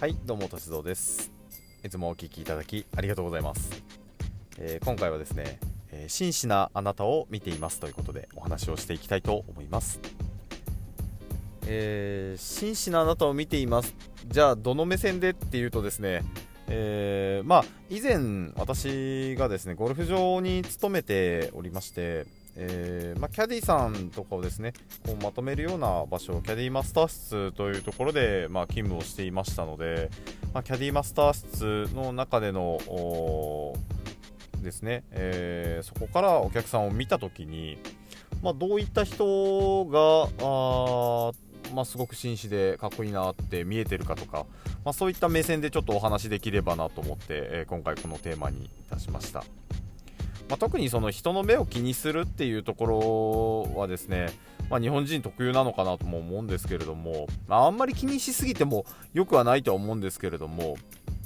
はいどうも達蔵です。いつもお聞きいただきありがとうございます、えー今回はですね、えー真摯なあなたを見ていますということでお話をしていきたいと思います。えー真摯なあなたを見ています。じゃあどの目線でっていうとですねえーまあ以前私がですねゴルフ場に勤めておりましてえーまあ、キャディさんとかをですねこうまとめるような場所キャディマスター室というところで、まあ、勤務をしていましたので、まあ、キャディマスター室の中でのですね、えーそこからお客さんを見たときに、ま、どういった人がまあ、すごく紳士でかっこいいなって見えてるかとか、まあ、そういった目線でちょっとお話できればなと思って、えー今回このテーマにいたしました。まあ、特にその人の目を気にするっていうところはですね、まあ、日本人特有なのかなとも思うんですけれども、まあ、あんまり気にしすぎても良くはないとは思うんですけれども、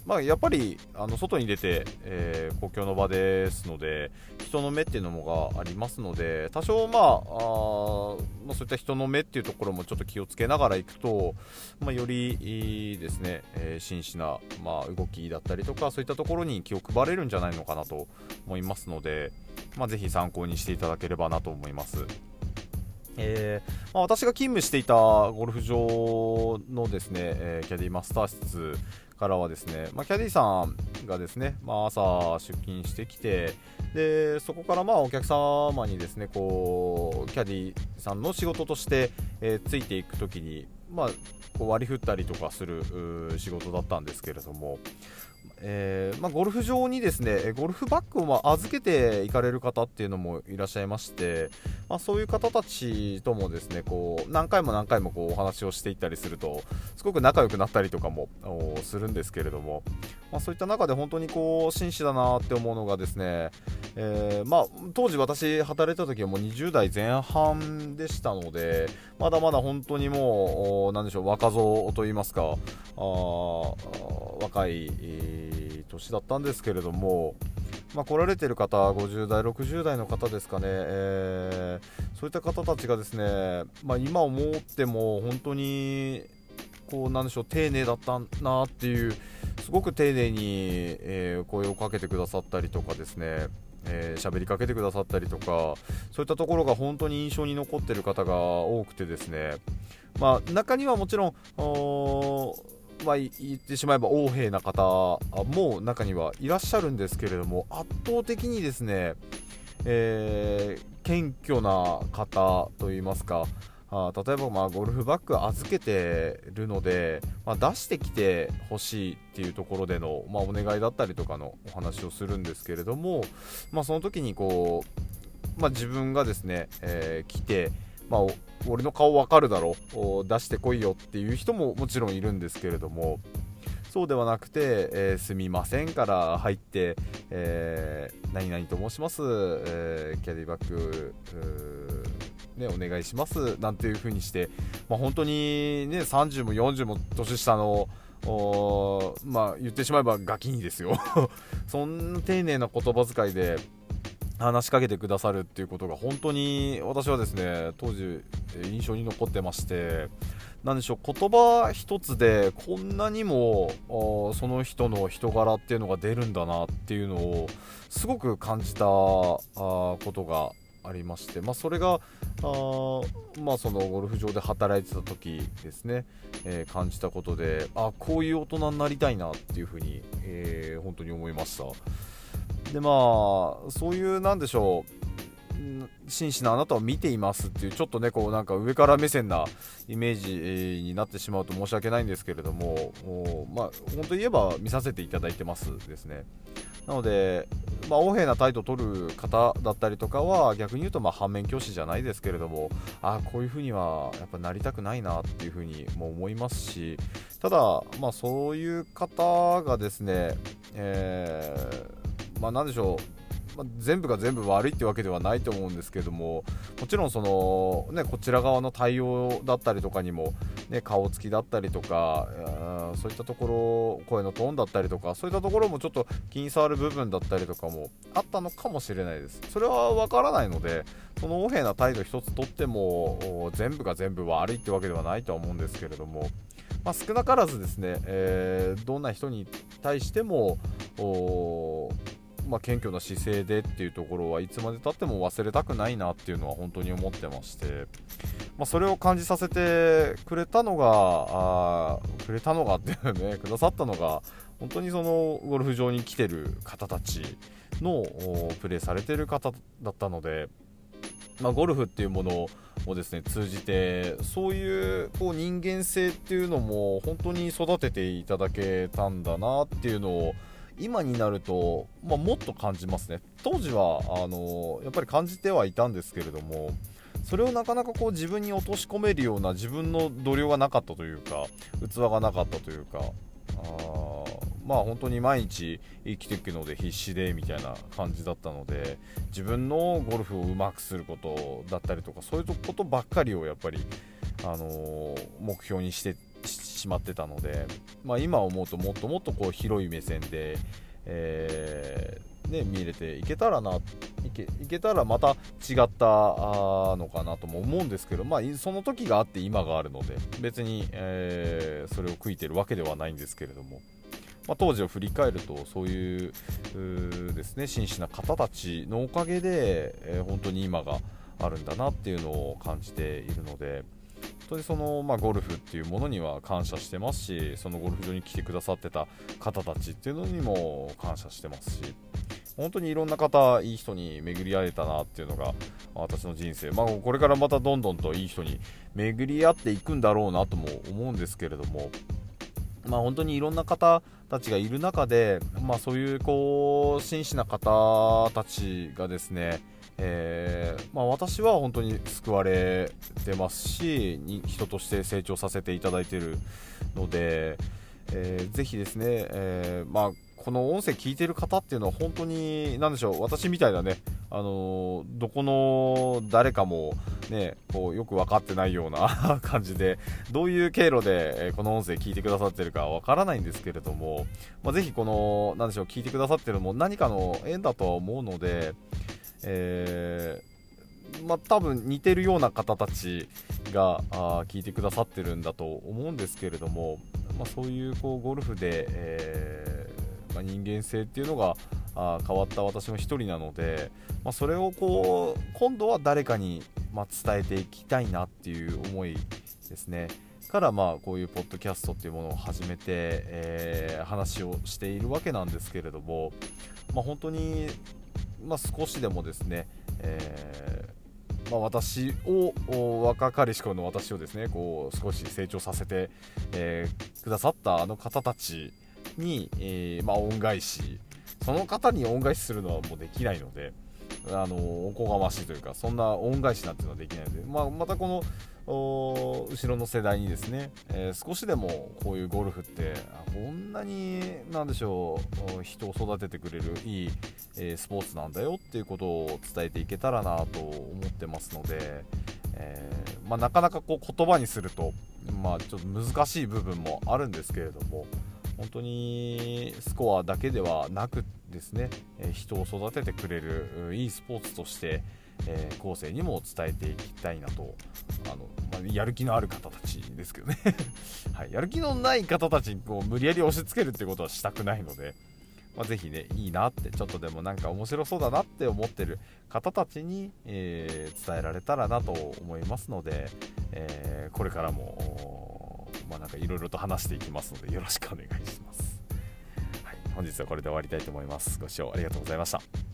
まあ、やっぱりあの外に出て、えー公共の場ですので人の目っていうのもがありますので多少、まああ、そういった人の目っていうところもちょっと気をつけながら行くと、まあ、よりいいですね、えー真摯な、まあ、動きだったりとかそういったところに気を配れるんじゃないのかなと思いますので、まあ、ぜひ参考にしていただければなと思います。えーまあ、私が勤務していたゴルフ場のですね、えーキャディマスター室からはですね、まあ、キャディーさんがですね、まあ、朝出勤してきてでそこからまあお客様にですねこうキャディーさんの仕事として、えーついていく時に、まあ、こう割り振ったりとかする仕事だったんですけれども、えーまあ、ゴルフ場にですねゴルフバッグをま預けて行かれる方っていうのもいらっしゃいまして、まあ、そういう方たちともですねこう何回も何回もこうお話をしていったりするとすごく仲良くなったりとかもするんですけれども、まあ、そういった中で本当にこう紳士だなって思うのがですね、えーまあ、当時私働いた時はもう20代前半でしたのでまだまだ本当にもうおなんでしょう若造といいますかあ若い、えー年だったんですけれども、まあ、来られてる方50代60代の方ですかね、えーそういった方たちがですね、まあ、今思っても本当にこうなんでしょう丁寧だったなっていうすごく丁寧に、え声をかけてくださったりとかですねえー喋りかけてくださったりとかそういったところが本当に印象に残っている方が多くてですね、まあ、中にはもちろんまあ、言ってしまえば横柄な方も中にはいらっしゃるんですけれども圧倒的にですね、えー謙虚な方といいますかあ例えばまあゴルフバッグ預けてるので、まあ、出してきてほしいっていうところでの、まあ、お願いだったりとかのお話をするんですけれども、まあ、その時にこう、まあ、自分がですね、えー来て、まあ、俺の顔わかるだろお出してこいよっていう人ももちろんいるんですけれども。そうではなくて、えーすみませんから入って、えー何々と申します、えーキャディバッグね、お願いします。なんていう風にして、まあ、本当に、ね、30も40も年下のまあ、言ってしまえばガキにですよ。そんな丁寧な言葉遣いで話しかけてくださるっていうことが本当に私はですね当時印象に残ってましてなんでしょう言葉一つでこんなにもその人の人柄っていうのが出るんだなっていうのをすごく感じたことがありまして、まあ、それがあ、まあ、そのゴルフ場で働いてた時ですね、えー感じたことであこういう大人になりたいなっていうふうに、えー本当に思いました。でまあそういうなんでしょう真摯なあなたを見ていますっていうちょっとねこうなんか上から目線なイメージになってしまうと申し訳ないんですけれどもまあ本当言えば見させていただいてますですね。なので、まあ、横柄な態度を取る方だったりとかは逆に言うとまあ反面教師じゃないですけれどもあこういうふうにはやっぱなりたくないなっていうふうにも思いますしただ、まあ、そういう方がですね、えーまあ、なんでしょう、まあ、全部が全部悪いってわけではないと思うんですけどももちろんその、ね、こちら側の対応だったりとかにも、ね、顔つきだったりとかそういったところ声のトーンだったりとかそういったところもちょっと気に障る部分だったりとかもあったのかもしれないです。それは分からないのでその横柄な態度一つとっても全部が全部悪いってわけではないとは思うんですけれどもまあ、少なからずですね、えー、どんな人に対してもまあ、謙虚な姿勢でっていうところはいつまでたっても忘れたくないなっていうのは本当に思ってまして、まあ、それを感じさせてくれたのがあくれたのがっていうねくださったのが本当にそのゴルフ場に来てる方たちのプレーされてる方だったので、まあ、ゴルフっていうものをですね通じてそういうこう人間性っていうのも本当に育てていただけたんだなっていうのを今になると、まあ、もっと感じますね。当時はあのやっぱり感じてはいたんですけれどもそれをなかなかこう自分に落とし込めるような自分の度量がなかったというか器がなかったというかあまあ本当に毎日生きていくので必死でみたいな感じだったので自分のゴルフをうまくすることだったりとかそういうことばっかりをやっぱり、あのー、目標にしてしまってたので、まあ、今思うともっともっとこう広い目線で、えー、ね、見れていけたらないけいけたらまた違ったのかなとも思うんですけど、まあ、その時があって今があるので別に、えー、それを悔いてるわけではないんですけれども。まあ、当時を振り返るとそういうですね真摯な方たちのおかげで、えー、本当に今があるんだなっていうのを感じているので、当にその、まあ、ゴルフっていうものには感謝してますしそのゴルフ場に来てくださってた方たちっていうのにも感謝してますし本当にいろんな方いい人に巡り合えたなっていうのが私の人生、まあ、これからまたどんどんといい人に巡り合っていくんだろうなとも思うんですけれどもまあ、本当にいろんな方たちがいる中で、まあ、そういうこう真摯な方たちがですねえー、まあ、私は本当に救われてますし人として成長させていただいているので、えー、ぜひですね、えー、まあ、この音声聞いてる方っていうのは本当に何でしょう私みたいなね、あのどこの誰かも、ね、こうよく分かってないような 感じでどういう経路でこの音声聞いてくださってるか分からないんですけれども、まあ、ぜひこの何でしょう聞いてくださってるのも何かの縁だとは思うので、えー、まあ、多分似てるような方たちがあ聞いてくださってるんだと思うんですけれども、まあ、そういうこうゴルフで、え、まあ、人間性っていうのがあ変わった私も1人なので、まあそれをこう今度は誰かに、ま伝えていきたいなっていう思いですね。からまあこういうポッドキャストっていうものを始めて、えー、話をしているわけなんですけれども、まあ、本当にまあ、少しでもですね、えー、まあ、私を若かりし頃の私をですねこう少し成長させて、えー、くださったあの方たちに、えー、まあ、恩返し。その方に恩返しするのはもうできないのであのおこがましいというかそんな恩返しなんていうのはできないので、まあ、またこの後ろの世代にですね、えー、少しでもこういうゴルフってこんなになんでしょう人を育ててくれるいい、えー、スポーツなんだよっていうことを伝えていけたらなと思ってますので、えー、まあ、なかなかこう言葉にすると、まあ、ちょっと難しい部分もあるんですけれども本当にスコアだけではなくですね、え人を育ててくれるいいスポーツとして、えー、後世にも伝えていきたいなとあの、まあ、やる気のある方たちですけどね。はい、やる気のない方たちにこう無理やり押し付けるってことはしたくないので、まあ、ぜひねいいなってちょっとでもなんか面白そうだなって思ってる方たちに、えー、伝えられたらなと思いますので、えー、これからもまあ、なんかいろいろと話していきますのでよろしくお願いします、はい、本日はこれで終わりたいと思います。ご視聴ありがとうございました。